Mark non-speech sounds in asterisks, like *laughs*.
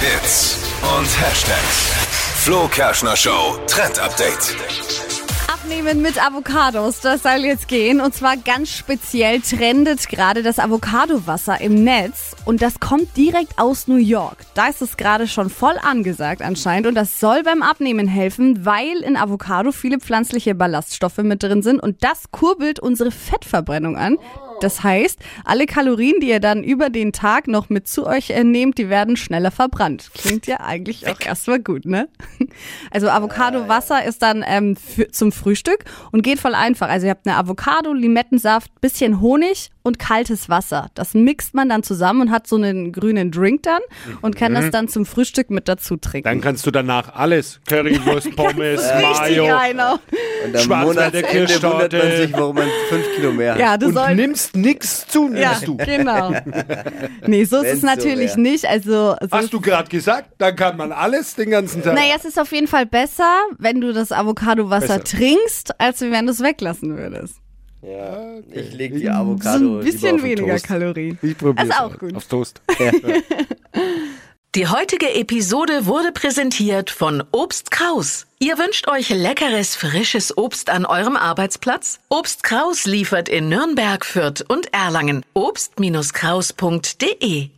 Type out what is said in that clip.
Hits und Hashtags. Flo Kerschner Show Trend Update. Abnehmen mit Avocados, das soll jetzt gehen. Und zwar ganz speziell trendet gerade das Avocado-Wasser im Netz. Und das kommt direkt aus New York. Da ist es gerade schon voll angesagt anscheinend. Und das soll beim Abnehmen helfen, weil in Avocado viele pflanzliche Ballaststoffe mit drin sind. Und das kurbelt unsere Fettverbrennung an. Das heißt, alle Kalorien, die ihr dann über den Tag noch mit zu euch äh, nehmt, die werden schneller verbrannt. Klingt ja eigentlich auch erstmal gut, ne? *laughs* Also Avocado-Wasser ist dann ähm, für, zum Frühstück und geht voll einfach. Also ihr habt eine Avocado, Limettensaft, bisschen Honig und kaltes Wasser. Das mixt man dann zusammen und hat so einen grünen Drink dann und kann das dann zum Frühstück mit dazu trinken. Dann kannst du danach alles. Currywurst, *laughs* Pommes, Mayo. genau. Und am Schwarzwälder Kirschtorte. wundert man sich, warum man fünf Kilo mehr hat. Ja, du Und sollst. nimmst nix zu, nimmst Ja, du. genau. *laughs* Nee, so ist Wenn's es so natürlich wär. nicht. Also, so Hast du gerade gesagt, dann kann man alles den ganzen Tag. Naja, es ist auf jeden Fall besser, wenn du das Avocado-Wasser trinkst, als wenn du es weglassen würdest. Ja, ich leg die So Avocado ein lieber auf bisschen weniger Toast. Kalorien. ich probier's Ist auch gut. Aufs Toast. *laughs* Die heutige Episode wurde präsentiert von Obst Kraus. Ihr wünscht euch leckeres, frisches Obst an eurem Arbeitsplatz? Obst Kraus liefert in Nürnberg, Fürth und Erlangen. Obst-Kraus.de